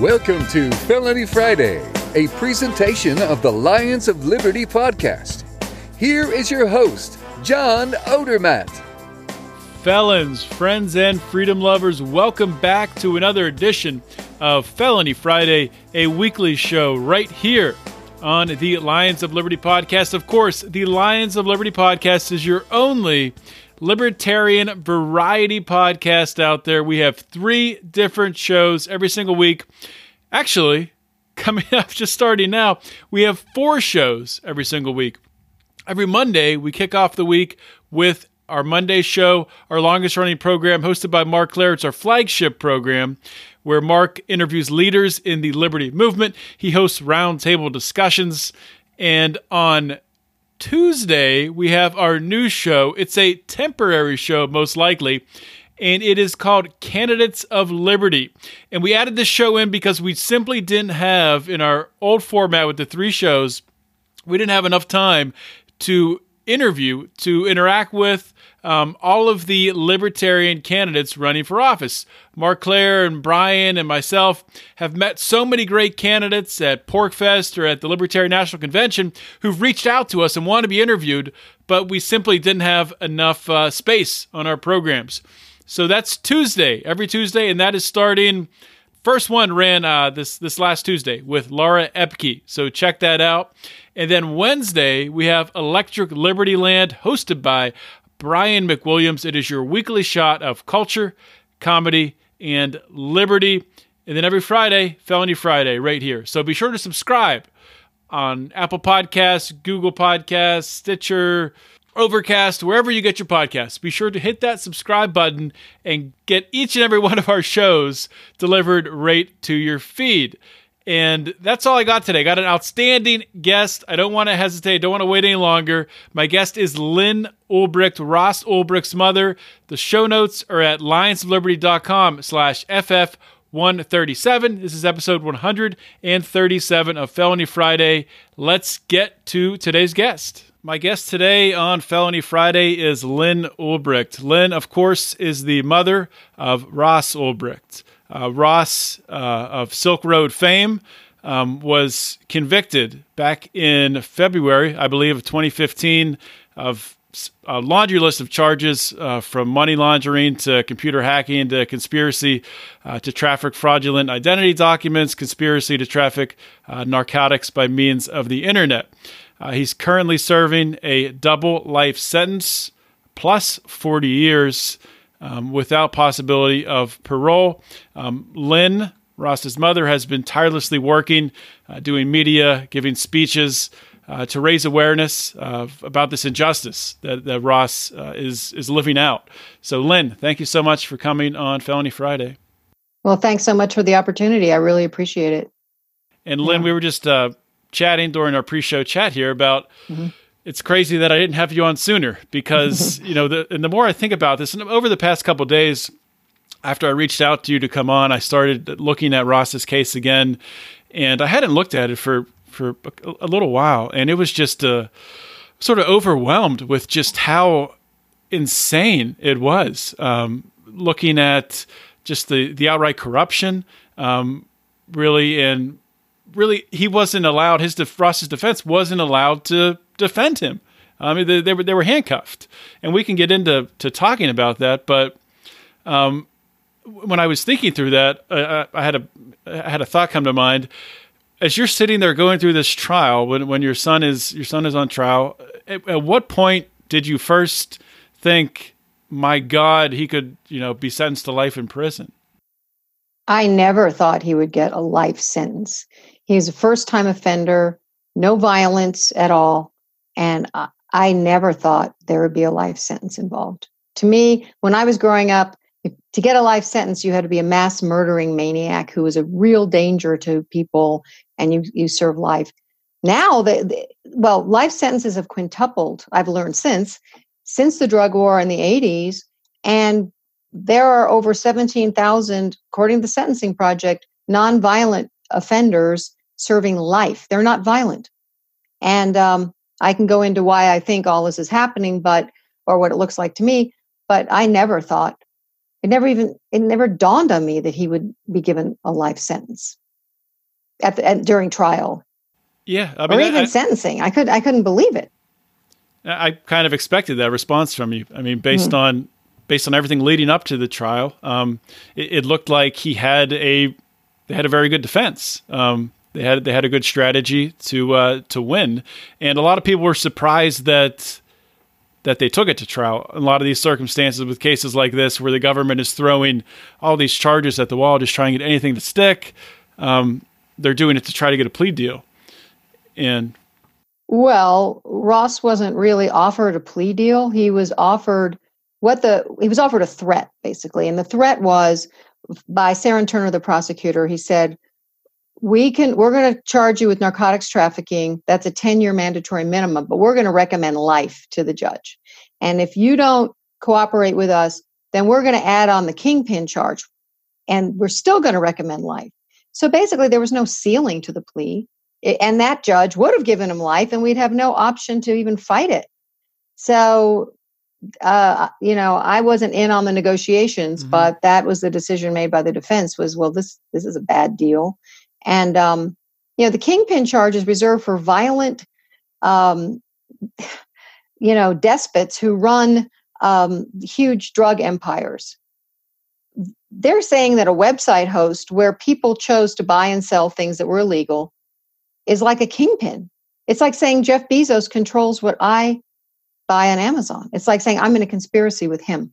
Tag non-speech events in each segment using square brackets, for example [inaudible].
Welcome to Felony Friday, a presentation of the Lions of Liberty podcast. Here is your host, John Odermatt. Felons, friends, and freedom lovers, welcome back to another edition of Felony Friday, a weekly show right here on the Lions of Liberty podcast. Of course, the Lions of Liberty podcast is your only libertarian variety podcast out there. We have three different shows every single week. Actually, [laughs] coming up, just starting now, we have four shows every single week. Every Monday, we kick off the week with our Monday show, our longest running program hosted by Marc Clair. It's our flagship program where Mark interviews leaders in the liberty movement. He hosts roundtable discussions. And on Tuesday, we have our new show. It's a temporary show, most likely, and it is called Candidates of Liberty. And we added this show in because we simply didn't have, in our old format with the three shows, we didn't have enough time to interview, to interact with um, all of the libertarian candidates running for office. Marc Clair and Brian and myself have met so many great candidates at PorcFest or at the Libertarian National Convention who've reached out to us and want to be interviewed, but we simply didn't have enough uh, space on our programs. So that's Tuesday, every Tuesday, and that is starting. First one ran uh, this this last Tuesday with Laura Ebke, so check that out. And then Wednesday we have Electric Liberty Land, hosted by Brian McWilliams. It is your weekly shot of culture, comedy, and liberty. And then every Friday, Felony Friday, right here. So be sure to subscribe on Apple Podcasts, Google Podcasts, Stitcher, Overcast, wherever you get your podcasts. Be sure to hit that subscribe button and get each and every [laughs] one of our shows delivered right to your feed. And that's all I got today. Got an outstanding guest. I don't want to hesitate. Don't want to wait any longer. My guest is Lyn Ulbricht, Ross Ulbricht's mother. The show notes are at lionsofliberty.com slash FF 137. This is episode 137 of Felony Friday. Let's get to today's guest. My guest today on Felony Friday is Lyn Ulbricht. Lyn, of course, is the mother of Ross Ulbricht. Uh, Ross uh, of Silk Road fame um, was convicted back in February, I believe, of 2015 of a laundry list of charges uh, from money laundering to computer hacking to conspiracy uh, to traffic fraudulent identity documents, conspiracy to traffic uh, narcotics by means of the internet. Uh, he's currently serving a double life sentence plus 40 years um, without possibility of parole. Um, Lyn, Ross's mother, has been tirelessly working, uh, doing media, giving speeches uh, to raise awareness about this injustice that, that Ross uh, is is living out. So, Lyn, thank you so much for coming on Felony Friday. Well, thanks so much for the opportunity. I really appreciate it. And Lyn, yeah. we were just uh, chatting during our pre-show chat here about. Mm-hmm it's crazy that I didn't have you on sooner because [laughs] you know the and the more I think about this and over the past couple days after I reached out to you to come on I started looking at Ross's case again and I hadn't looked at it for for a, a little while and it was just uh, sort of overwhelmed with just how insane it was um, looking at just the the outright corruption um, really and really he wasn't allowed his Ross's defense wasn't allowed to defend him. I mean, they, they, were they were handcuffed, and we can get into to talking about that. But um, when I was thinking through that, I had a I had a thought come to mind. As you're sitting there going through this trial, when when your son is your son is on trial, at, at what point did you first think, "My God, he could you know be sentenced to life in prison"? I never thought he would get a life sentence. He's a first time offender, no violence at all. And I never thought there would be a life sentence involved. To me, when I was growing up, to get a life sentence, you had to be a mass murdering maniac who was a real danger to people, and you you serve life. Now, the, the well, life sentences have quintupled. I've learned since since the drug war in the 80s, and there are over 17,000, according to the Sentencing Project, nonviolent offenders serving life. They're not violent, and um, I can go into why I think all this is happening, but or what it looks like to me. But I never thought it never even it never dawned on me that he would be given a life sentence at, the, at during trial. Yeah, I mean, or even I, sentencing. I could I couldn't believe it. I kind of expected that response from you. I mean, based mm on based on everything leading up to the trial, um, it, it, looked like he had a they had a very good defense. Um, they had they had a good strategy to uh, to win, and a lot of people were surprised that that they took it to trial. A lot of these circumstances with cases like this, where the government is throwing all these charges at the wall, just trying to get anything to stick, um, they're doing it to try to get a plea deal. And well, Ross wasn't really offered a plea deal. He was offered what the he was offered a threat basically, and the threat was by Serrin Turner, the prosecutor. He said, "We can we're going to charge you with narcotics trafficking. That's a ten year mandatory minimum, but we're going to recommend life to the judge. And if you don't cooperate with us, then we're going to add on the kingpin charge, and we're still going to recommend life." So basically, there was no ceiling to the plea and that judge would have given him life and we'd have no option to even fight it so uh, you know i wasn't in on the negotiations mm-hmm. but that was the decision made by the defense was well this this is a bad deal and um, you know the kingpin charge is reserved for violent um, you know despots who run um, huge drug empires they're saying that a website host where people chose to buy and sell things that were illegal is like a kingpin. It's like saying Jeff Bezos controls what I buy on Amazon. It's like saying I'm in a conspiracy with him.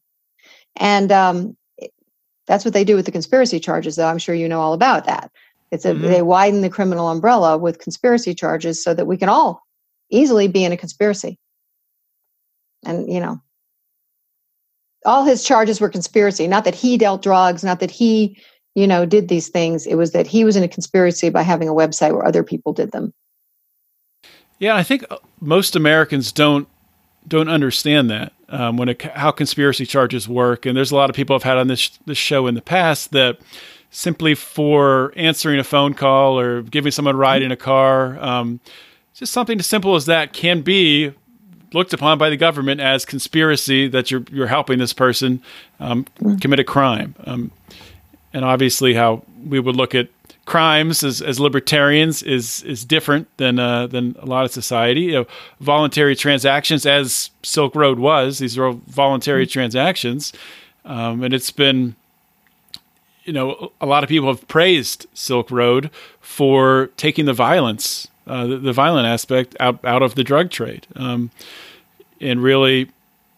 And um, that's what they do with the conspiracy charges, though. I'm sure you know all about that. It's a, mm-hmm. they widen the criminal umbrella with conspiracy charges so that we can all easily be in a conspiracy. And, you know, all his charges were conspiracy, not that he dealt drugs, not that he you know, did these things. It was that he was in a conspiracy by having a website where other people did them. Yeah, I think uh, most Americans don't don't understand that um, when it, how conspiracy charges work. And there's a lot of people I've had on this this show in the past that simply for answering a phone call or giving someone a ride in a car, um, just something as simple as that can be looked upon by the government as conspiracy that you're you're helping this person um, mm. commit a crime. Um, and obviously how we would look at crimes as, as libertarians is is different than uh, than a lot of society. You know, voluntary transactions, as Silk Road was, these are all voluntary mm-hmm. transactions, um, and it's been. You know, a lot of people have praised Silk Road for taking the violence, uh, the, the, violent aspect out out of the drug trade, um, and really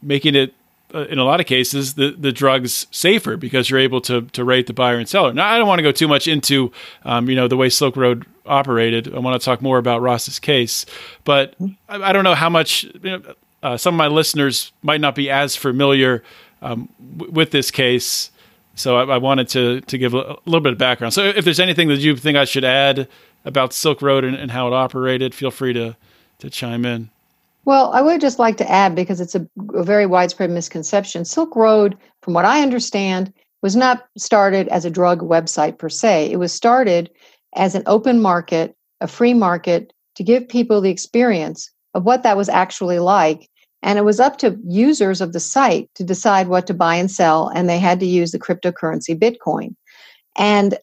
making it uh, in a lot of cases the the drugs safer because you're able to to rate the buyer and seller. Now I don't want to go too much into um, you know the way Silk Road operated. I want to talk more about Ross's case, but I, I don't know how much you know, uh, some of my listeners might not be as familiar um, w- with this case. So I, I, wanted to to give a, little bit of background. So if there's anything that you think I should add about Silk Road and, and how it operated, feel free to to chime in. Well, I would just like to add because it's a, a, very widespread misconception. Silk Road, from what I understand, was not started as a drug website per se. It was started as an open market, a free market to give people the experience of what that was actually like. And it was up to users of the site to decide what to buy and sell, and they had to use the cryptocurrency Bitcoin. And,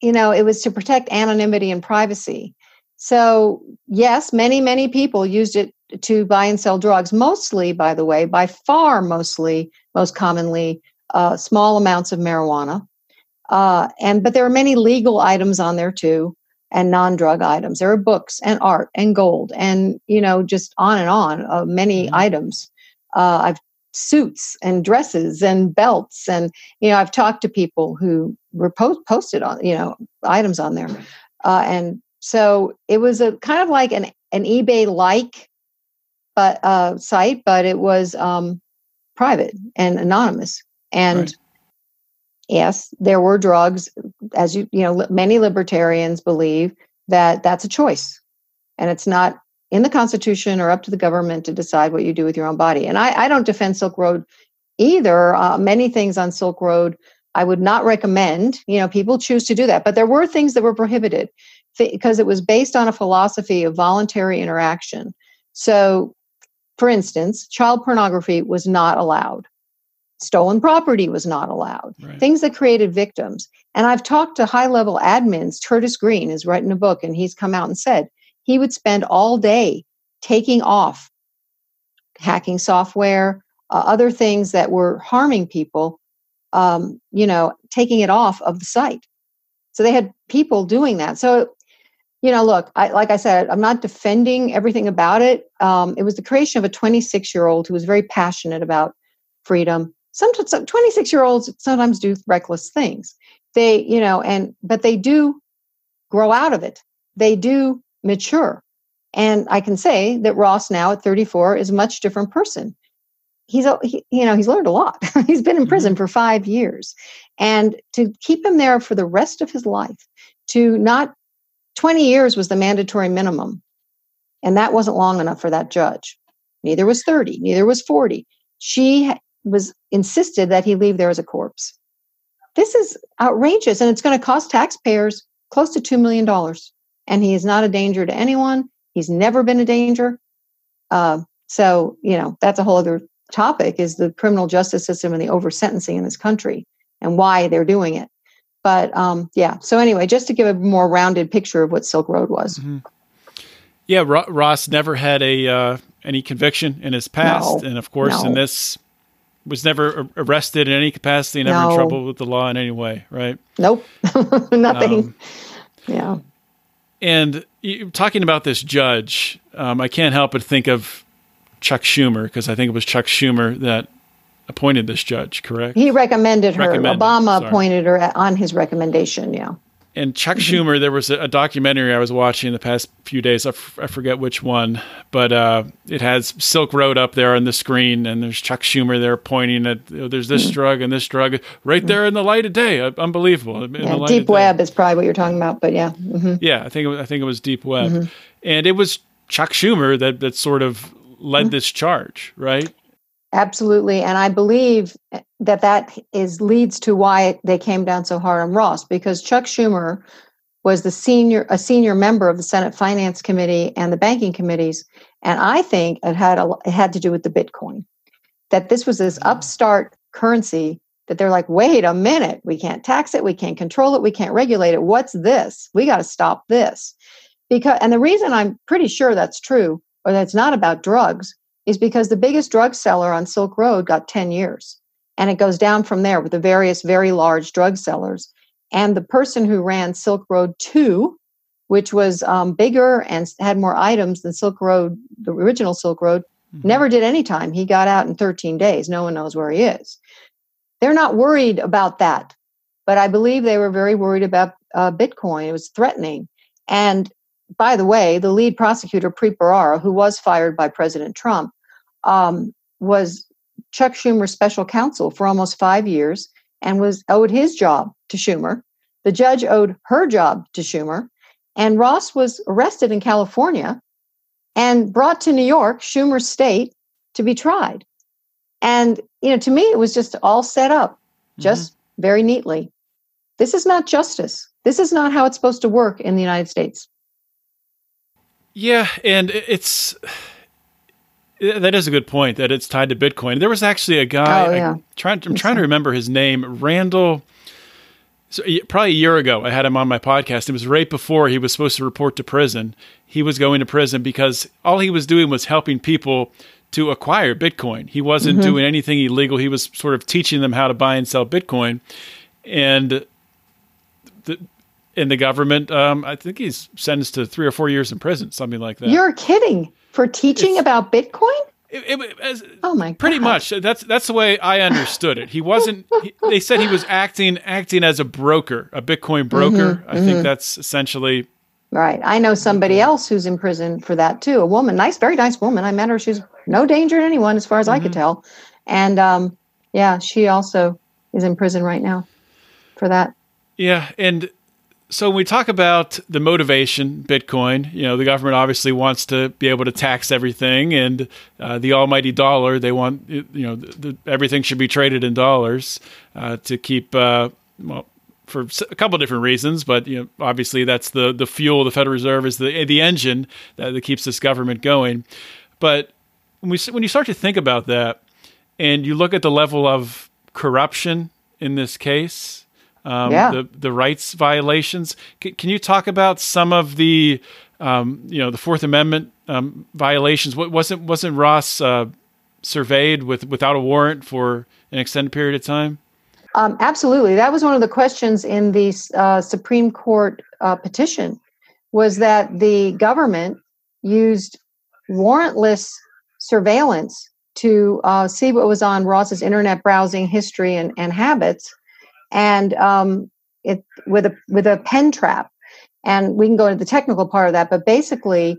you know, it was to protect anonymity and privacy. So, yes, many, many people used it to buy and sell drugs, mostly, by the way, by far mostly, most commonly, uh, small amounts of marijuana. Uh, and but there are many legal items on there too, and non-drug items. There are books and art and gold, and you know, just on and on, uh, many mm-hmm. items. Uh, I've suits and dresses and belts, and you know, I've talked to people who were post- posted on you know items on there, uh, and so it was a kind of like an, an eBay like but uh, site, but it was um, private and anonymous. And right. Yes, there were drugs, as you, you know, many libertarians believe that that's a choice and it's not in the Constitution or up to the government to decide what you do with your own body. And I, I don't defend Silk Road either. Uh, many things on Silk Road I would not recommend. You know, people choose to do that, but there were things that were prohibited because it was based on a philosophy of voluntary interaction. So, for instance, child pornography was not allowed. Stolen property was not allowed. Right. Things that created victims. And I've talked to high level admins. Curtis Green is writing a book and he's come out and said he would spend all day taking off hacking software, uh, other things that were harming people, um, you know, taking it off of the site. So they had people doing that. So, you know, look, I, like I said, I'm not defending everything about it. Um, it was the creation of a 26 year old who was very passionate about freedom. Sometimes 26 year olds sometimes do reckless things. They, you know, and but they do grow out of it. They do mature. And I can say that Ross now at 34 is a much different person. He's, a, he, you know, he's learned a lot. [laughs] he's been in prison mm-hmm. for five years. And to keep him there for the rest of his life, to not 20 years was the mandatory minimum. And that wasn't long enough for that judge. Neither was 30, neither was 40. She was insisted that he leave there as a corpse. This is outrageous, and it's going to cost taxpayers close to $2 million and he is not a danger to anyone. He's never been a danger. Uh, so, you know, that's a whole other topic is the criminal justice system and the over sentencing in this country and why they're doing it. But um, yeah, so anyway, just to give a more rounded picture of what Silk Road was. Mm-hmm. Yeah, Ro- Ross never had a uh, any conviction in his past, no, and of course, no. in this was never arrested in any capacity, never no. in trouble with the law in any way, right? Nope, [laughs] nothing. Um, yeah. And talking about this judge, um, I can't help but think of Chuck Schumer because I think it was Chuck Schumer that appointed this judge. Correct? He recommended her. Recommended, Obama sorry. appointed her on his recommendation. Yeah and Chuck mm-hmm. Schumer, there was a, documentary I was watching in the past few days. I, f- I forget which one, but uh, it has Silk Road up there on the screen, and there's Chuck Schumer there pointing at you know, there's this mm-hmm. drug and this drug right there in the light of day. Uh, unbelievable. Yeah, deep web is probably what you're talking about, but yeah. Mm-hmm. Yeah, I think it, I think it was deep web, mm-hmm. and it was Chuck Schumer that that sort of led mm-hmm. this charge, right? Absolutely, and I believe eh, that that is leads to why they came down so hard on Ross because Chuck Schumer was the senior a senior member of the Senate Finance Committee and the banking committees, and I think it had a, it had to do with the Bitcoin. That this was this mm. upstart currency that they're like, wait a minute, we can't tax it, we can't control it, we can't regulate it. What's this? We got to stop this. Because and the reason I'm pretty sure that's true or that's not about drugs is because the biggest drug seller on Silk Road got 10 years. And it goes down from there with the various very large drug sellers. And the person who ran Silk Road 2, which was um, bigger and had more items than Silk Road, the original Silk Road, mm-hmm. never did any time. He got out in 13 days. No one knows where he is. They're not worried about that. But I believe they were very worried about uh, Bitcoin. It was threatening. And by the way, the lead prosecutor, Preet Bharara, who was fired by President Trump, um, was Chuck Schumer's special counsel for almost five years and was owed his job to Schumer. The judge owed her job to Schumer. And Ross was arrested in California and brought to New York, Schumer's state, to be tried. And, you know, to me, it was just all set up, just mm-hmm. very neatly. This is not justice. This is not how it's supposed to work in the United States. Yeah, and it's that is a good point that it's tied to Bitcoin. There was actually a guy. Oh, yeah. I, trying, I'm trying to remember his name. Randall. So, probably a year ago, I had him on my podcast. It was right before he was supposed to report to prison. He was going to prison because all he was doing was helping people to acquire Bitcoin. He wasn't mm-hmm. doing anything illegal. He was sort of teaching them how to buy and sell Bitcoin. And the, in the government. Um, I think he's sentenced to three or four years in prison, something like that. You're kidding for teaching it's, about Bitcoin? It, it, as, oh my! Pretty much. That's that's the way I understood it. He wasn't. he, they said he was acting acting as a broker, a Bitcoin broker. Mm-hmm, I mm-hmm. think that's essentially. Right. I know somebody else who's in prison for that too. A woman, nice, very nice woman. I met her. She's no danger to anyone, as far as mm-hmm. I could mm-hmm. tell. And um, yeah, she also is in prison right now. for that. Yeah, and so when we talk about the motivation, Bitcoin, you know, the government obviously wants to be able to tax everything, and uh, the almighty dollar, they want, you know, the, the, everything should be traded in dollars uh, to keep, uh, well, for a couple different reasons, but you know, obviously that's the the fuel. The Federal Reserve is the the engine that, that keeps this government going. But when we when you start to think about that, and you look at the level of corruption in this case, um, Yeah. the the rights violations. C- can you talk about some of the um, you know the Fourth Amendment um, violations? What wasn't wasn't Ross uh, surveyed with without a warrant for an extended period of time? Um, absolutely. That was one of the questions in the uh, Supreme Court uh, petition was that the government used warrantless surveillance to uh, see what was on Ross's internet browsing history and, and habits, and um, it with a with a pen trap. And we can go into the technical part of that, but basically,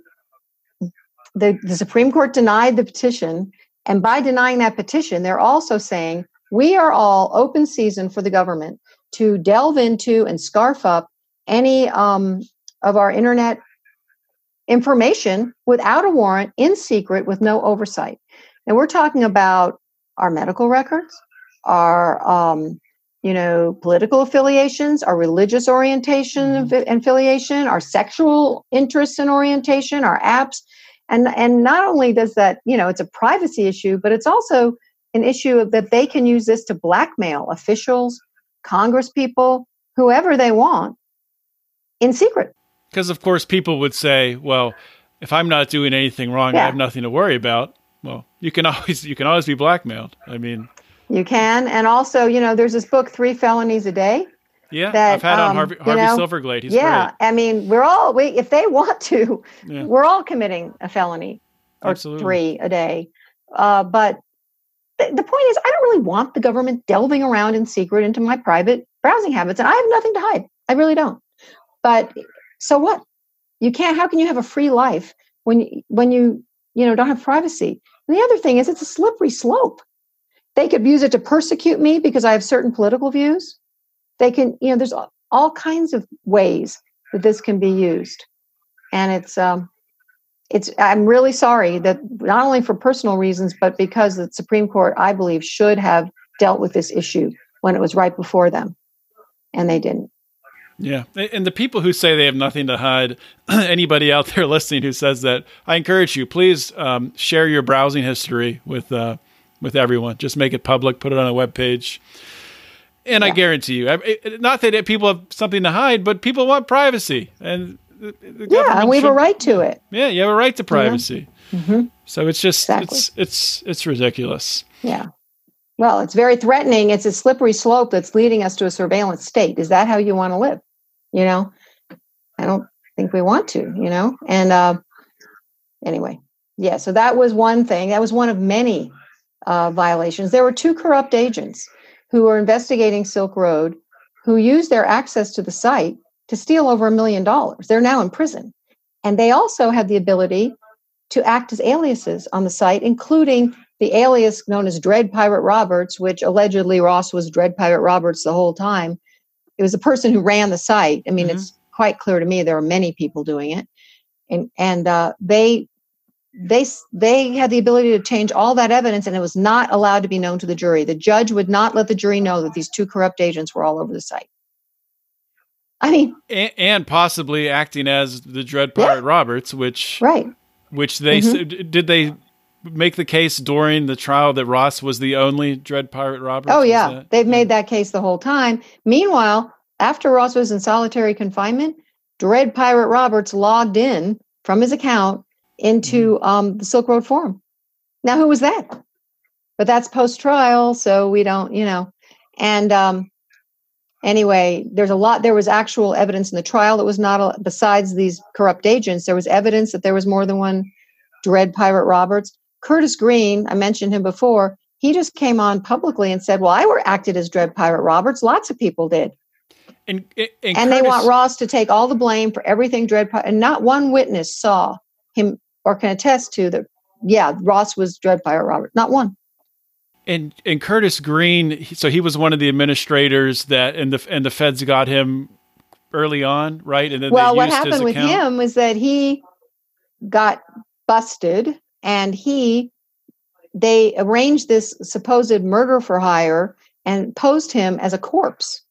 the, the Supreme Court denied the petition, and by denying that petition, they're also saying we are all open season for the government to delve into and scarf up any um, of our internet information without a warrant in secret with no oversight. And we're talking about our medical records, our um, you know political affiliations, our religious orientation mm-hmm. and affiliation, our sexual interests and orientation, our apps. And, and not only does that, you know, it's a privacy issue, but it's also an issue of that they can use this to blackmail officials, Congress people, whoever they want in secret. Because of course people would say, well, if I'm not doing anything wrong, I have nothing to worry about. Well, you can [laughs] always you can always be blackmailed. I mean, You can. And also, you know, there's this book, Three Felonies a Day. yeah, That, I've had on um, Harvey, you know, Silverglate. He's yeah. I mean, we're all, we, if they want to, Yeah. we're all committing a felony or Absolutely. three a day. Uh, but th- the point is, I don't really want the government delving around in secret into my private browsing habits. And I have nothing to hide. I really don't. But so what? You can't, how can you have a free life when, you- when you, you know, don't have privacy? And the other thing is, it's a slippery slope. They could use it to persecute me because I have certain political views. They can, you know, there's all- kinds of ways that this can be used. And it's, um, it's, I'm really sorry that not only for personal reasons, but because the Supreme Court, I believe, should have dealt with this issue when it was right before them. And they didn't. Yeah, and the people who say they have nothing to hide, [clears throat] anybody out there [laughs] listening who says that, I encourage you, please um, share your browsing history with uh, with everyone. Just make it public, put it on a web page, and I guarantee you, not that people have something to hide, but people want privacy, and Yeah, and we have a right to it. Yeah, you have a right to privacy. Mhm. So it's just Exactly. it's it's it's ridiculous. Yeah. Well, it's very threatening. It's a slippery slope that's leading us to a surveillance state. Is that how you want to live? You know, I don't think we want to, you know? And uh, anyway, yeah, so that was one thing. That was one of many uh, violations. There were two corrupt agents who were investigating Silk Road who used their access to the site to steal over a million dollars. They're now in prison. And they also had the ability to act as aliases on the site, including the alias known as Dread Pirate Roberts, which allegedly Ross was Dread Pirate Roberts the whole time. It was the person who ran the site. I mean, Mhm. it's quite clear to me there were many people doing it, and and uh, they they they had the ability to change all that evidence, and it was not allowed to be known to the jury. The judge would not let the jury know that these two corrupt agents were all over the site. I mean, And, and possibly acting as the Dread Yeah. Pirate Roberts, which right? which they Mm-hmm. did they make the case during the trial that Ross was the only Dread Pirate Roberts? Oh yeah, that- they've made that case the whole time. Meanwhile, after Ross was in solitary confinement, Dread Pirate Roberts logged in from his account into um, the Silk Road Forum. Now, who was that? But that's post trial, so we don't, you know. And um, anyway, there's a lot. There was actual evidence in the trial that was not a, besides these corrupt agents. There was evidence that there was more than one Dread Pirate Roberts. Curtis Green, I mentioned him before. He just came on publicly and said, "Well, I were acted as Dread Pirate Roberts. Lots of people did." and and, and and they want Ross to take all the blame for everything Dread Pirate. And not one witness saw him or can attest to that. Yeah, Ross was Dread Pirate Robert. Not one. And and Curtis Green, so he was one of the administrators that and the and the feds got him early on, right? And then well, what happened with him was that he got busted, and he they arranged this supposed murder for hire and posed him as a corpse.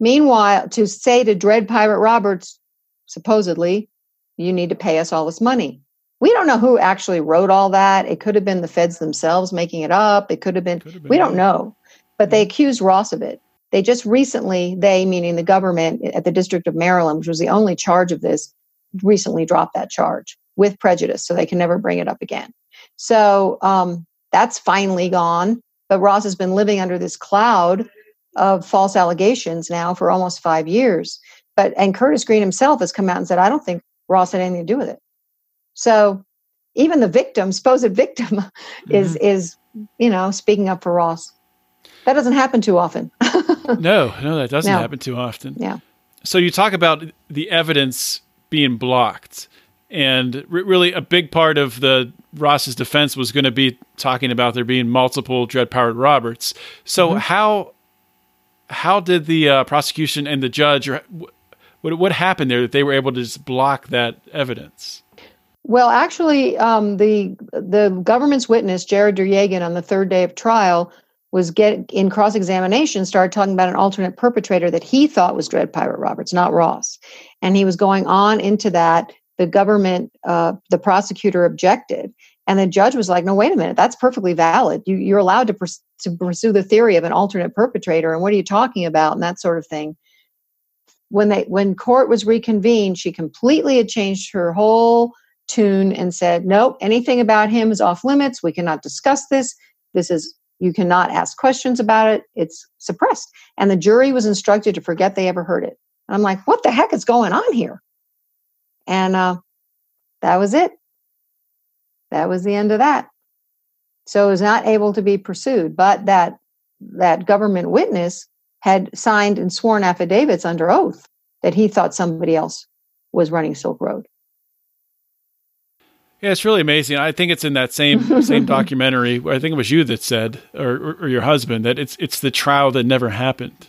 Meanwhile, to say to Dread Pirate Roberts, supposedly, you need to pay us all this money. We don't know who actually wrote all that. It could have been the feds themselves making it up. It could have been, have been we don't know. But they accused Ross of it. They just recently, they meaning the government at the District of Maryland, which was the only charge of this, recently dropped that charge with prejudice, so they can never bring it up again. So um, that's finally gone. But Ross has been living under this cloud of false allegations now for almost five years. But and Curtis Green himself has come out and said, I don't think Ross had anything to do with it. So even the victim, supposed victim, [laughs] mm-hmm. is is you know speaking up for Ross. That doesn't happen too often. [laughs] no, no, that doesn't no. happen too often. Yeah. So you talk about the evidence being blocked, and really a big part of the Ross's defense was going to be talking about there being multiple Dread Pirate Roberts. So mm-hmm. how how did the uh, prosecution and the judge, or what, what happened there that they were able to just block that evidence? Well, actually, um, the the government's witness, Jared Yergin, on the third day of trial, was get in cross examination, started talking about an alternate perpetrator that he thought was Dread Pirate Roberts, not Ross, and he was going on into that. The government, uh, the prosecutor objected, and the judge was like, "No, wait a minute, that's perfectly valid. You, you're allowed to, pers- to pursue the theory of an alternate perpetrator, and what are you talking about?" and that sort of thing when they when court was reconvened, she completely had changed her whole tune and said, "Nope, anything about him is off limits. We cannot discuss this. This is you cannot ask questions about it. It's suppressed." And the jury was instructed to forget they ever heard it. And I'm like, "What the heck is going on here?" And uh, that was it. That was the end of that. So it was not able to be pursued, but that that government witness had signed and sworn affidavits under oath that he thought somebody else was running Silk Road. Yeah, it's really amazing. I think it's in that same [laughs] same documentary. I think it was you that said, or, or your husband, that it's it's the trial that never happened.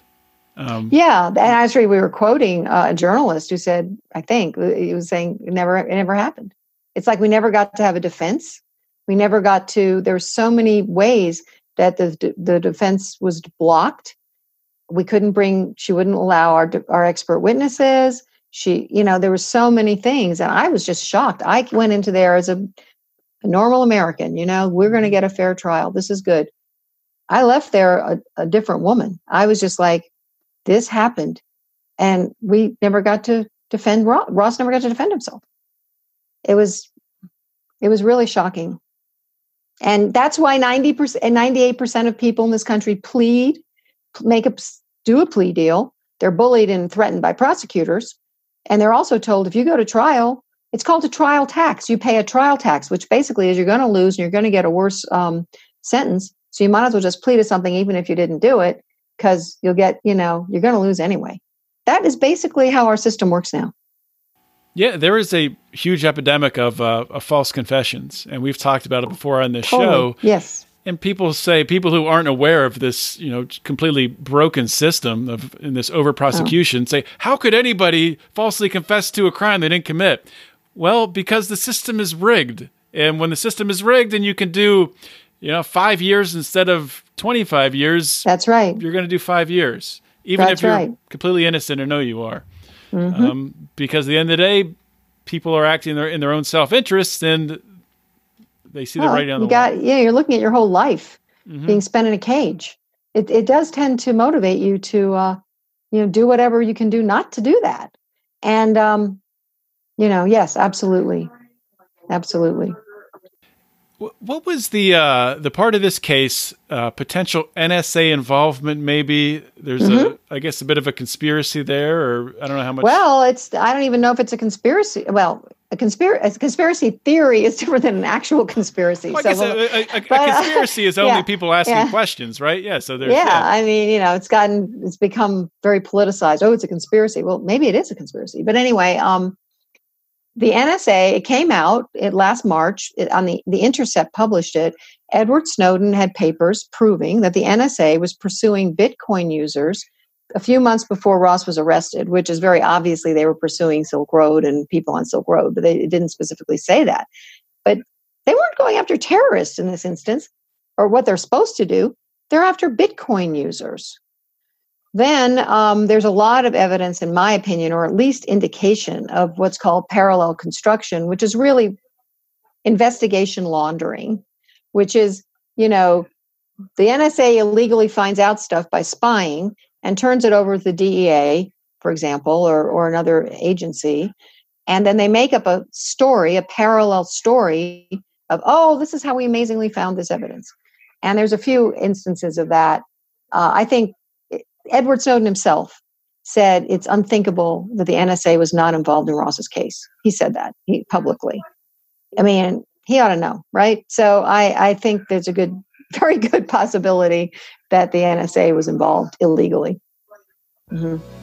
Um, yeah, and actually, we were quoting uh, a journalist who said, I think he was saying, it never it never happened. It's like we never got to have a defense. We never got to. There's so many ways that the the defense was blocked we couldn't bring she wouldn't allow our our expert witnesses she you know there were so many things and i was just shocked. I went into there as a, a normal american you know we're going to mm-hmm. get a fair trial. This is good. I left there a, a different woman. I was just like this happened. And we never got to defend ross, ross never got to defend himself. It was it was really shocking. And that's why 90% and 98% of people in this country plead make a do a plea deal. They're bullied and threatened by prosecutors. And they're also told if you go to trial, it's called a trial tax. You pay a trial tax, which basically is you're going to lose and you're going to get a worse um, sentence. So you might as well just plead to something even if you didn't do it, because you'll get, you know, you're going to lose anyway. That is basically how our system works now. Yeah, there is a huge epidemic of, uh, of false confessions, and we've talked about it before on this totally. show. Yes and people say people who aren't aware of this, you know, completely broken system of in this over prosecution oh. say, how could anybody falsely confess to a crime they didn't commit? Well, because the system is rigged, and when the system is rigged, and you can do, you know, five years instead of twenty five years. That's right. You're going to do five years, even That's if you're right. completely innocent or know you are, mm-hmm. um, because at the end of the day, people are acting in their, in their own self interest, and they see well, the writing on the you got, wall. Yeah, you're looking at your whole life mm-hmm. being spent in a cage. It it does tend to motivate you to uh, you know do whatever you can do not to do that. And um, you know, yes, absolutely, absolutely. What was the uh, the part of this case? Uh, potential NSA involvement? Maybe there's mm-hmm. a, I guess, a bit of a conspiracy there, or I don't know how much. Well, it's I don't even know if it's a conspiracy. Well, a, conspiracy a conspiracy theory is [laughs] different than an actual conspiracy. Well, so, a, a, a, but, conspiracy is only yeah, people asking yeah. questions, right? Yeah. So there's yeah, yeah. I mean, you know, it's gotten it's become very politicized. Oh, it's a conspiracy. Well, maybe it is a conspiracy, but anyway, um, the NSA, it came out it, last March it, on the, the Intercept published it. Edward Snowden had papers proving that the NSA was pursuing Bitcoin users a few months before Ross was arrested, which is very obviously they were pursuing Silk Road and people on Silk Road, but they didn't specifically say that. But they weren't going after terrorists in this instance, or what they're supposed to do. They're after Bitcoin users. Then um, there's a lot of evidence, in my opinion, or at least indication of what's called parallel construction, which is really investigation laundering, which is, you know, the NSA illegally finds out stuff by spying and turns it over to the DEA, for example, or, or another agency. And then they make up a story, a parallel story of, oh, this is how we amazingly found this evidence. And there's a few instances of that. Uh, I think Edward Snowden himself said it's unthinkable that the NSA was not involved in Ross's case. He said that he, publicly. I mean, he ought to know, right? So I, I think there's a good, [laughs] very good possibility that the NSA was involved illegally. Mm-hmm.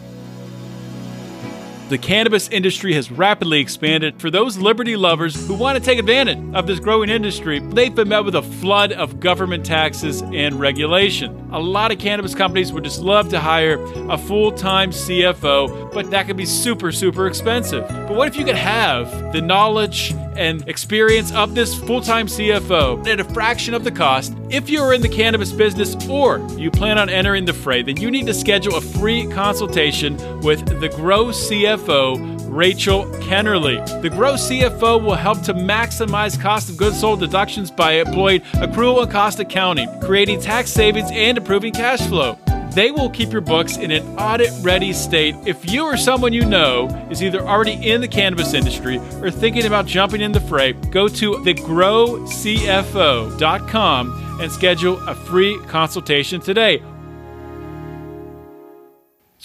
The cannabis industry has rapidly expanded. For those liberty lovers who want to take advantage of this growing industry, they've been met with a flood of government taxes and regulation. A lot of cannabis companies would just love to hire a full time CFO, but that could be super, super expensive. But what if you could have the knowledge and experience of this full time CFO at a fraction of the cost? If you are in the cannabis business or you plan on entering the fray, then you need to schedule a free consultation with the Grow CFO. Rachel Kennerly. The Grow CFO will help to maximize cost of goods sold deductions by employing accrual and cost accounting, creating tax savings, and improving cash flow. They will keep your books in an audit ready state. If you or someone you know is either already in the cannabis industry or thinking about jumping in the fray, go to thegrowcfo.com and schedule a free consultation today.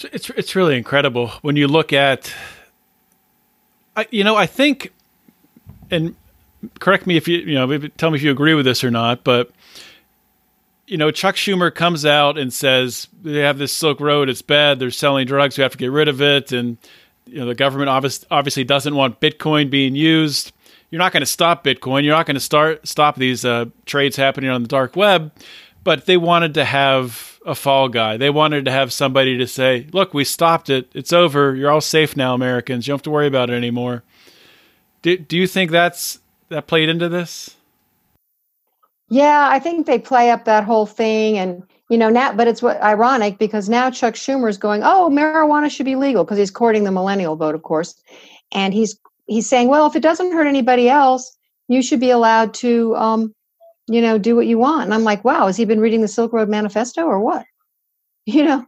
It's it's really incredible when you look at I, you know, I think and correct me if you you know tell me if you agree with this or not, but you know, Chuck Schumer comes out and says they have this Silk Road, it's bad, they're selling drugs, we have to get rid of it, and you know the government obviously obviously doesn't want Bitcoin being used. You're not going to stop Bitcoin. You're not going to start stop these uh, trades happening on the dark web, but they wanted to have a fall guy. They wanted to have somebody to say, "Look, we stopped it. It's over. You're all safe now, Americans. You don't have to worry about it anymore." Do Do you think that's that played into this? Yeah, I think they play up that whole thing and you know now but it's what ironic because now Chuck Schumer is going, "Oh, marijuana should be legal" because he's courting the millennial vote, of course. And he's he's saying, "Well, if it doesn't hurt anybody else, you should be allowed to um, you know, do what you want." And I'm like, "Wow, has he been reading the Silk Road Manifesto or what?" [laughs] You know.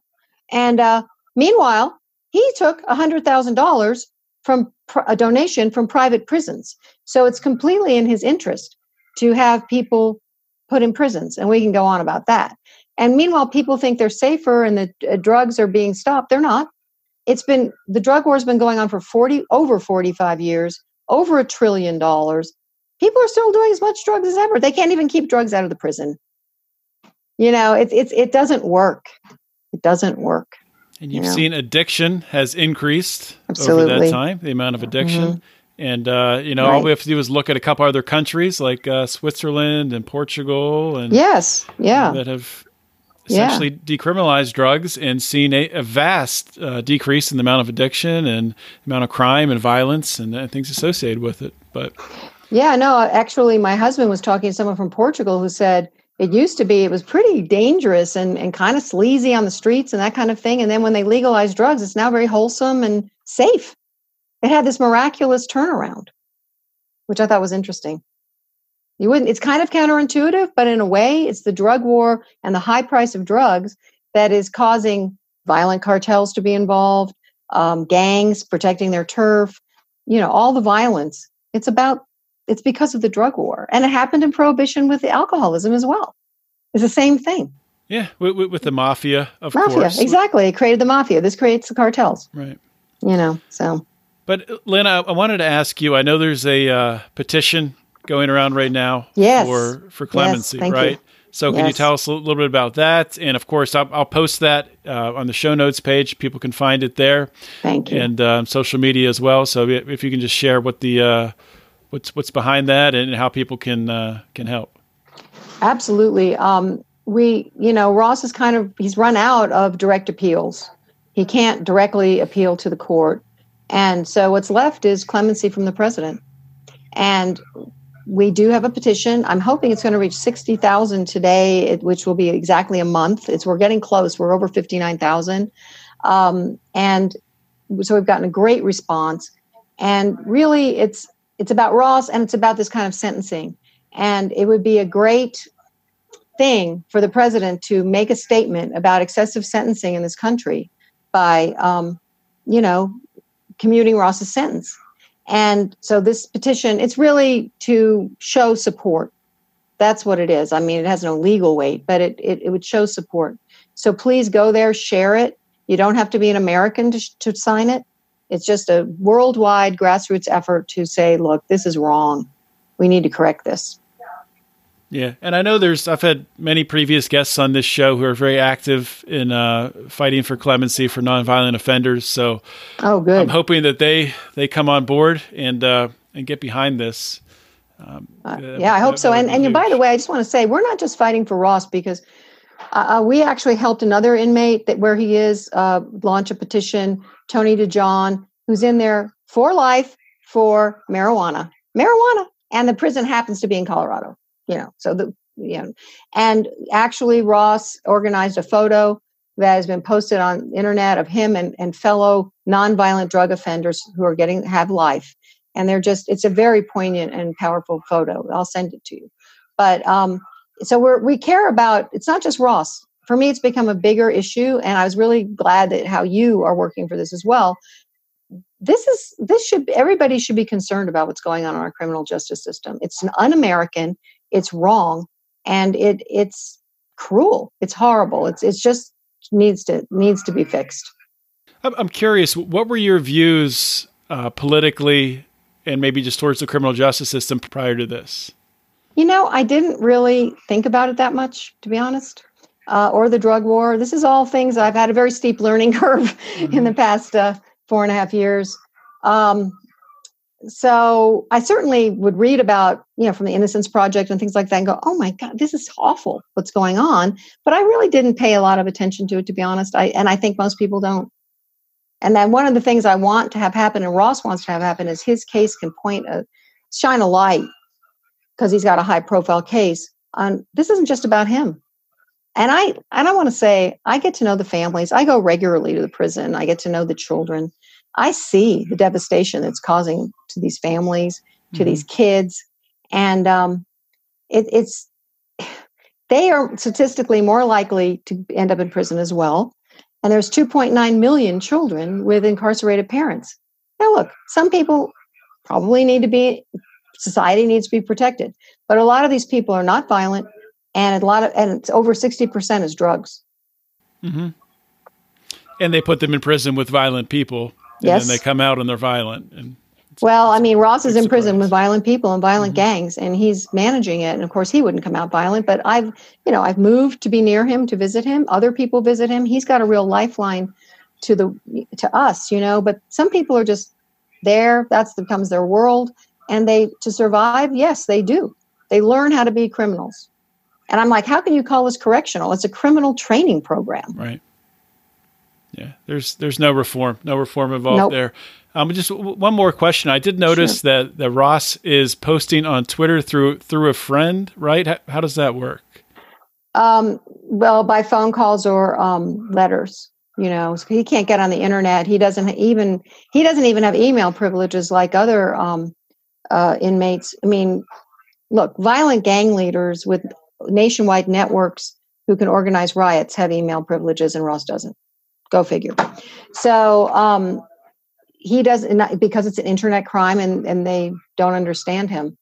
And uh meanwhile, he took a $100,000 from pr- a donation from private prisons. So it's completely in his interest to have people put in prisons, and we can go on about that. And meanwhile, people think they're safer and the uh, drugs are being stopped. They're not. It's been the drug war has been going on for 40 over 45 years, over a trillion dollars. People are still doing as much drugs as ever. They can't even keep drugs out of the prison. You know, it's it's it doesn't work. It doesn't work. And you've you know? seen addiction has increased Absolutely. over that time, the amount of addiction. Mm-hmm. And uh, you know, right. all we have to do is look at a couple other countries like uh, Switzerland and Portugal, and yes, yeah, that have essentially yeah. decriminalized drugs and seen a, a vast uh, decrease in the amount of addiction and amount of crime and violence and uh, things associated with it. But yeah, no, actually, my husband was talking to someone from Portugal who said it used to be it was pretty dangerous and, and kind of sleazy on the streets and that kind of thing. And then when they legalized drugs, it's now very wholesome and safe. It had this miraculous turnaround, which I thought was interesting. You wouldn't, it's kind of counterintuitive, but in a way, it's the drug war and the high price of drugs that is causing violent cartels to be involved, um, gangs protecting their turf, you know, all the violence. It's about, it's because of the drug war. And it happened in prohibition with the alcoholism as well. It's the same thing. Yeah, with, with the mafia, of mafia, course. Exactly. It created the mafia. This creates the cartels. Right. You know, so. But Lyn, I, I wanted to ask you. I know there's a uh, petition going around right now yes. for for clemency, yes, right? So, can you tell us a little bit about that? And of course, I'll, I'll post that uh, on the show notes page. People can find it there. Thank you. And uh, social media as well. So, if you can just share what the uh, what's what's behind that and how people can uh, can help. Absolutely. Um, we, you know, Ross is kind of he's run out of direct appeals. He can't directly appeal to the court, and so what's left is clemency from the president. And we do have a petition. I'm hoping it's going to reach 60,000 today, which will be exactly a month. It's we're getting close. We're over 59,000, um, and so we've gotten a great response. And really, it's it's about Ross and it's about this kind of sentencing. And it would be a great thing for the president to make a statement about excessive sentencing in this country by, um, you know, commuting Ross's sentence. And so this petition, it's really to show support. That's what it is. I mean, it has no legal weight, but it, it, it would show support. So please go there, share it. You don't have to be an American to, to sign it. It's just a worldwide grassroots effort to say, look, this is wrong. We need to correct this. Yeah, and I know there's I've had many previous guests on this show who are very active in uh, fighting for clemency for nonviolent offenders. So, oh, good. I'm hoping that they they come on board and uh, and get behind this. Um, uh, yeah, I hope so. And and by the way, I just want to say we're not just fighting for Ross because uh, uh, we actually helped another inmate that where he is uh, launch a petition. Tony DeJohn, who's in there for life for marijuana, marijuana, and the prison happens to be in Colorado you know, so the, you know, and actually Ross organized a photo that has been posted on internet of him and, and fellow nonviolent drug offenders who are getting have life. And they're just it's a very poignant and powerful photo. I'll send it to you. But um so we're we care about it's not just ross for me it's become a bigger issue and i was really glad that how you are working for this as well. This is this should everybody should be concerned about what's going on in our criminal justice system. It's an un-american it's wrong and it it's cruel. It's horrible. It's it's just needs to needs to be fixed. I'm curious what were your views uh, politically and maybe just towards the criminal justice system prior to this? You know i didn't really think about it that much to be honest uh, or the drug war this is all things i've had a very steep learning [laughs] curve mm-hmm. in the past uh, four and a half years um, so I certainly would read about, you know, from the Innocence Project and things like that and go, oh my God, this is awful what's going on. But I really didn't pay a lot of attention to it, to be honest. I and I think most people don't. And then one of the things I want to have happen and Ross wants to have happen is his case can point a shine a light because he's got a high profile case on this isn't just about him. And I and I want to say I get to know the families. I go regularly to the prison. I get to know the children. I see the devastation it's causing to these families, to mm-hmm. these kids, and um, it, it's [sighs] they are statistically more likely to end up in prison as well. And there's 2.9 million children with incarcerated parents. Now, look, some people probably need to be society needs to be protected, but a lot of these people are not violent, and a lot of and it's over 60 percent is drugs. Mm-hmm. And they put them in prison with violent people yes. and they come out and they're violent. And well, I mean, Ross is in prison with violent people and violent mm-hmm. gangs, and he's managing it. And of course, he wouldn't come out violent. But I've, you know, I've moved to be near him to visit him. Other people visit him. He's got a real lifeline to the to us, you know. But some people are just there. that's becomes their world, and they to survive. Yes, they do. They learn how to be criminals. And I'm like, how can you call this correctional? It's a criminal training program. Right. Yeah, there's there's no reform, no reform involved nope. there. Um, just w- one more question. I did notice sure. that that Ross is posting on Twitter through through a friend, right? How, how does that work? Um, well, by phone calls or um, letters. You know, he can't get on the internet. He doesn't even he doesn't even have email privileges like other um, uh, inmates. I mean, look, violent gang leaders with nationwide networks who can organize riots have email privileges, and Ross doesn't. Go figure. So um, he does not because it's an internet crime and and they don't understand him.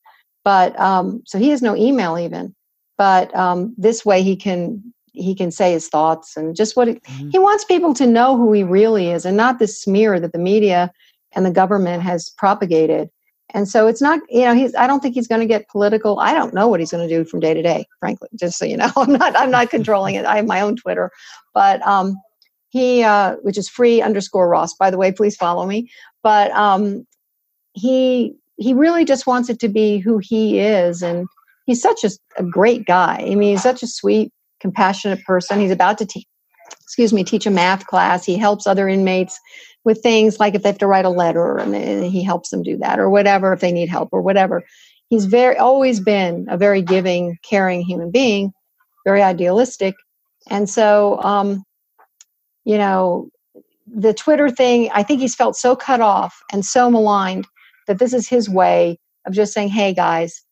But um, so he has no email even. But um, this way he can he can say his thoughts and just what it, mm-hmm. he wants people to know who he really is and not the smear that the media and the government has propagated And so it's not, you know, he's. I don't think he's going to get political. I don't know what he's going to do from day to day. Frankly, just so you know, [laughs] I'm not. I'm not controlling it. I have my own Twitter, but um, he, uh, which is free underscore Ross. By the way, please follow me. But um, he he really just wants it to be who he is, and he's such a, a great guy. I mean, he's such a sweet, compassionate person. He's about to teach, excuse me, teach a math class. He helps other inmates with things like if they have to write a letter and he helps them do that or whatever if they need help or whatever. He's very always been a very giving caring human being very idealistic. And so um, you know the twitter thing i think he's felt so cut off and so maligned that this is his way of just saying hey guys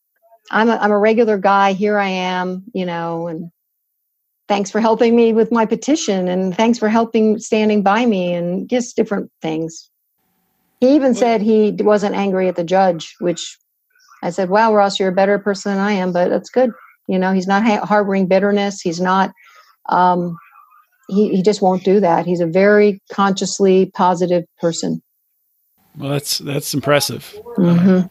i'm a, I'm a regular guy. Here i am you know and thanks for helping me with my petition and thanks for helping standing by me and just different things he even said he wasn't angry at the judge which i said wow ross you're a better person than i am but that's good you know he's not harboring bitterness he's not um, he, he just won't do that he's a very consciously positive person well that's that's impressive mm-hmm.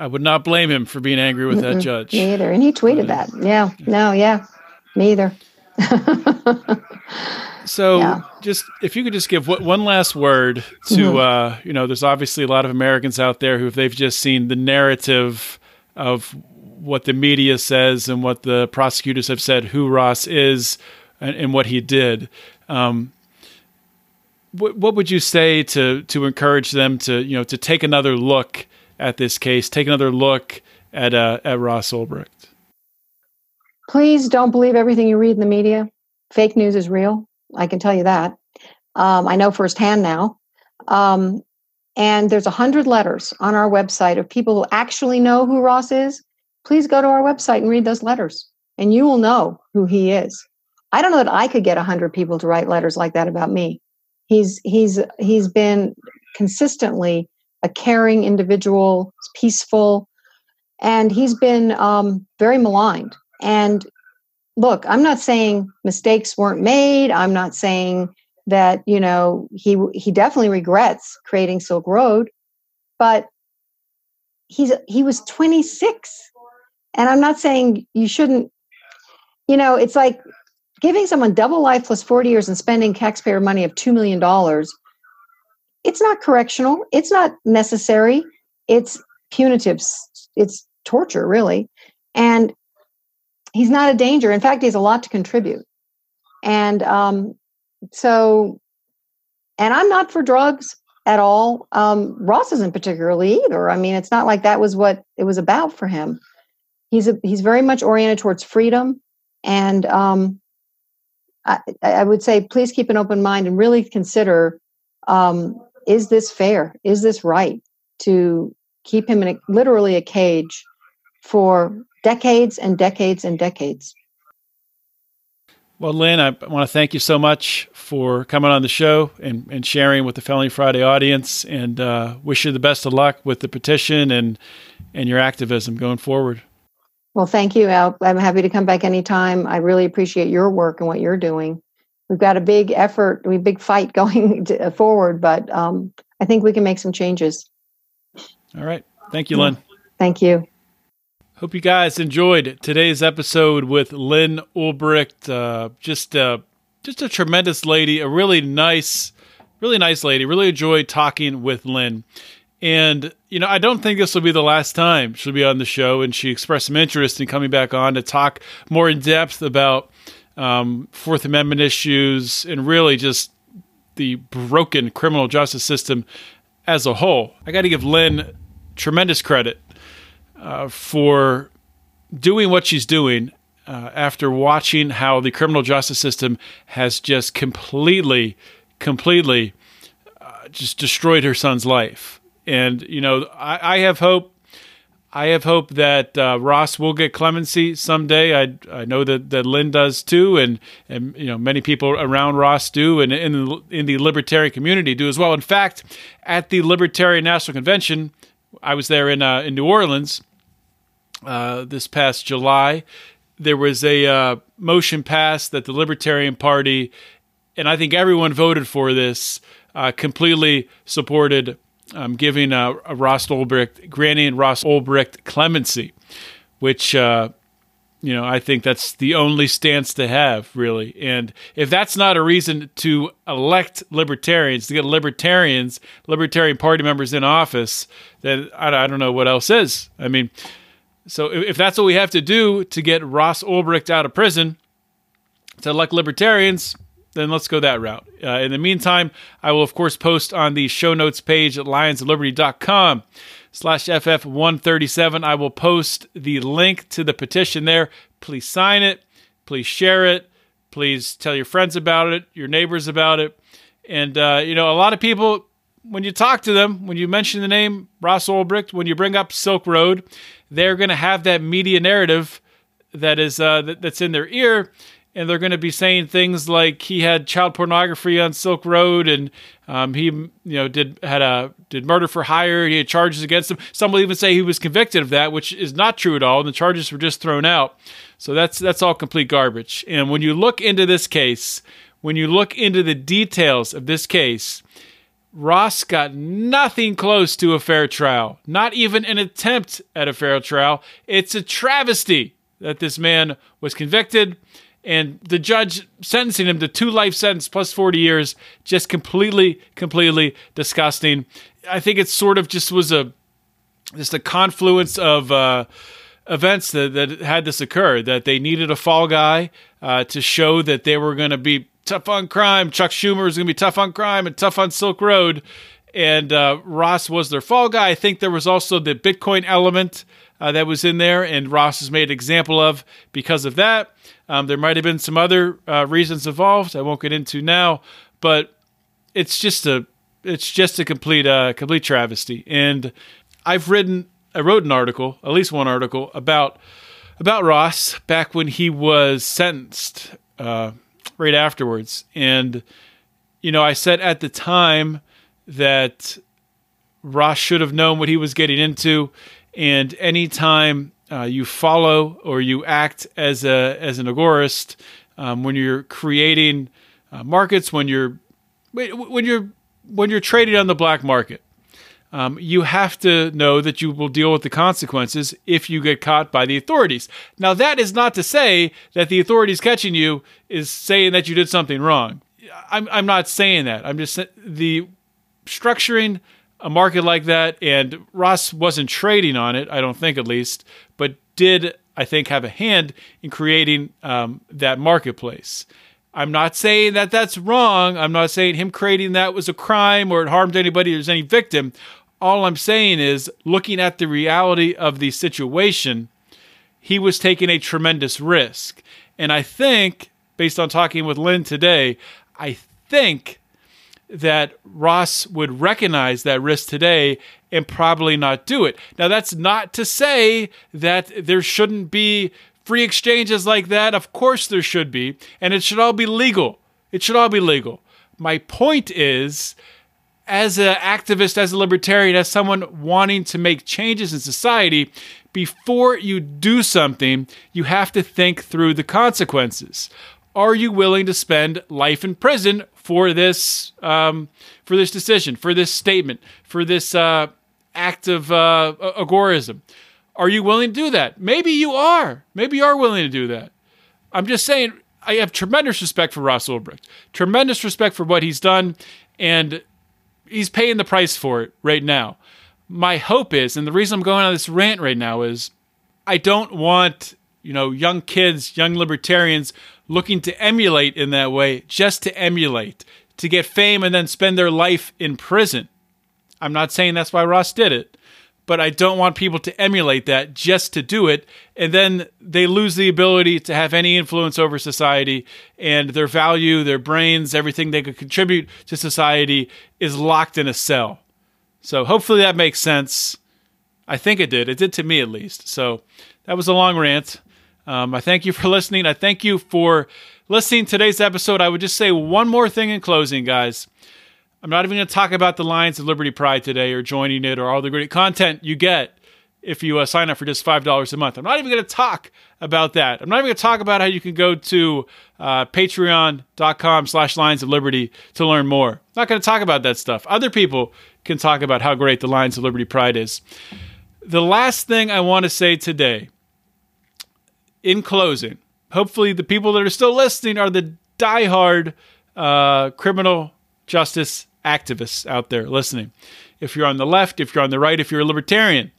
I would not blame him for being angry with Mm-mm, that judge. Me either. And he tweeted that. Yeah. No, yeah. Me either. [laughs] so, yeah. just if you could just give one last word to, mm-hmm. uh, you know, there's obviously a lot of Americans out there who, if they've just seen the narrative of what the media says and what the prosecutors have said, who Ross is and, and what he did. Um, what, what would you say to to encourage them to you know to take another look at this case, take another look at uh, at Ross Ulbricht? Please don't believe everything you read in the media. Fake news is real. I can tell you that. Um, I know firsthand now. Um, and there's a hundred letters on our website of people who actually know who Ross is. Please go to our website and read those letters, and you will know who he is. I don't know that I could get a hundred people to write letters like that about me. He's he's he's been consistently a caring individual, peaceful, and he's been um, very maligned and look, I'm not saying mistakes weren't made. I'm not saying that, you know, he he definitely regrets creating Silk Road, but he's he was 26. And I'm not saying you shouldn't you know, it's like giving someone double life plus 40 years and spending taxpayer money of 2 million dollars. It's not correctional. It's not necessary. It's punitive. It's torture, really. And he's not a danger. In fact, he has a lot to contribute. And um, so, and I'm not for drugs at all. Um, Ross isn't particularly either. I mean, it's not like that was what it was about for him. He's a, he's very much oriented towards freedom, and um, I, I, would say please keep an open mind and really consider: um, is this fair? Is this right to keep him in a, literally a cage for decades and decades and decades. Well, Lyn, I want to thank you so much for coming on the show and, and sharing with the Felony Friday audience and uh, wish you the best of luck with the petition and, and your activism going forward. Well, thank you, Al. I'm happy to come back anytime. I really appreciate your work and what you're doing. We've got a big effort, a big fight [laughs] going to, forward, but um, I think we can make some changes. All right. Thank you, Lyn. Thank you. Hope you guys enjoyed today's episode with Lyn Ulbricht. Uh, just uh, just a tremendous lady, a really nice, really nice lady. Really enjoyed talking with Lyn. And, you know, I don't think this will be the last time she'll be on the show. And she expressed some interest in coming back on to talk more in depth about um, Fourth Amendment issues and really just the broken criminal justice system as a whole. I got to give Lyn tremendous credit uh, for doing what she's doing uh, after watching how the criminal justice system has just completely, completely uh, just destroyed her son's life. And, you know, I, I have hope. I have hope that uh, Ross will get clemency someday. I, I know that, that Lyn does too, and, and you know many people around Ross do, and in the, in the libertarian community do as well. In fact, at the Libertarian National Convention, I was there in uh, in New Orleans uh, this past July. There was a uh, motion passed that the Libertarian Party, and I think everyone voted for this, uh, completely supported um, giving uh, Ross Ulbricht, granting Ross Ulbricht clemency, which uh, you know I think that's the only stance to have really. And if that's not a reason to elect libertarians to get libertarians, Libertarian Party members in office, then I, I don't know what else is. I mean, so if, that's what we have to do to get Ross Ulbricht out of prison to elect libertarians, then let's go that route. Uh, in the meantime, I will, of course, post on the show notes page at lionsofliberty.com slash FF137. I will post the link to the petition there. Please sign it. Please share it. Please tell your friends about it, your neighbors about it. And, uh, you know, a lot of people, when you talk to them, when you mention the name Ross Ulbricht, when you bring up Silk Road, they're going to have that media narrative that is uh, that, that's in their ear and they're going to be saying things like he had child pornography on Silk Road, and um, he, you know, did had a did murder for hire. He had charges against him. Some will even say he was convicted of that, which is not true at all. And the charges were just thrown out. So that's that's all complete garbage. And when you look into this case, when you look into the details of this case, Ross got nothing close to a fair trial, not even an attempt at a fair trial. It's a travesty that this man was convicted and the judge sentencing him to two life sentence plus 40 years just completely completely disgusting i think it sort of just was a just a confluence of uh, events that, that had this occur that they needed a fall guy uh, to show that they were going to be tough on crime chuck schumer is going to be tough on crime and tough on silk road and uh, ross was their fall guy i think there was also the bitcoin element uh, that was in there, and Ross is made example of because of that. Um, there might have been some other uh, reasons involved. I won't get into now, but it's just a it's just a complete uh, complete travesty. And I've written I wrote an article, at least one article about about Ross back when he was sentenced, uh, right afterwards, and you know I said at the time that Ross should have known what he was getting into, and anytime uh, you follow or you act as a as an agorist um, when you're creating uh, markets when you're when you're when you're trading on the black market um, you have to know that you will deal with the consequences if you get caught by the authorities now that is not to say that the authorities catching you is saying that you did something wrong i'm, I'm not saying that i'm just the structuring a market like that, and Ross wasn't trading on it, I don't think at least, but did, I think, have a hand in creating um, that marketplace. I'm not saying that that's wrong. I'm not saying him creating that was a crime or it harmed anybody or there's any victim. All I'm saying is, looking at the reality of the situation, he was taking a tremendous risk. And I think, based on talking with Lyn today, I think that Ross would recognize that risk today and probably not do it. Now, that's not to say that there shouldn't be free exchanges like that. Of course, there should be, and it should all be legal. It should all be legal. My point is, as an activist, as a libertarian, as someone wanting to make changes in society, before you do something, you have to think through the consequences. Are you willing to spend life in prison for this um, for this decision, for this statement, for this uh, act of uh, agorism. Are you willing to do that? Maybe you are. Maybe you are willing to do that. I'm just saying. I have tremendous respect for Ross Ulbricht, tremendous respect for what he's done, and he's paying the price for it right now. My hope is, and the reason I'm going on this rant right now is, I don't want you know young kids, young libertarians looking to emulate in that way, just to emulate, to get fame and then spend their life in prison. I'm not saying that's why Ross did it, but I don't want people to emulate that just to do it. And then they lose the ability to have any influence over society and their value, their brains, everything they could contribute to society is locked in a cell. So hopefully that makes sense. I think it did. It did to me at least. So that was a long rant. Um, I thank you for [laughs] listening. I thank you for listening to today's episode. I would just say one more thing in closing, guys. I'm not even going to talk about the Lions of Liberty Pride today or joining it or all the great content you get if you uh, sign up for just $5 a month. I'm not even going to talk about that. I'm not even going to talk about how you can go to uh, patreon.com slash Lions of Liberty to learn more. I'm not going to talk about that stuff. Other people can talk about how great the Lions of Liberty Pride is. The last thing I want to say today, in closing, hopefully the people that are still listening are the diehard uh, criminal justice activists out there listening. If you're on the left, if you're on the right, if you're a libertarian,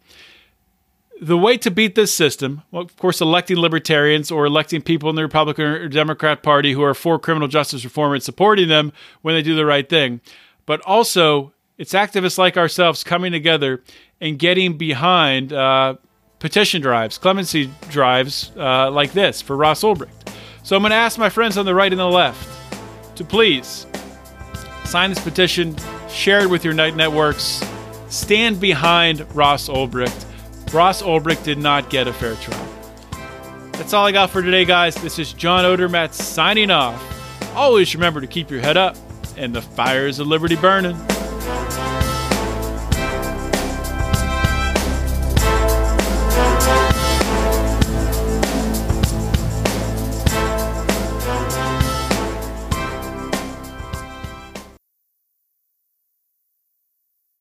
the way to beat this system, well, of course, electing libertarians or electing people in the Republican or Democrat Party who are for criminal justice reform and supporting them when they do the right thing. But also, it's activists like ourselves coming together and getting behind uh, petition drives, clemency drives uh, like this for Ross Ulbricht. So I'm going to ask my friends on the right and the left to please sign this petition, share it with your night networks, stand behind Ross Ulbricht. Ross Ulbricht did not get a fair trial. That's all I got for today, guys. This is John Odermatt signing off. Always remember to keep your head up and the fires of liberty burning.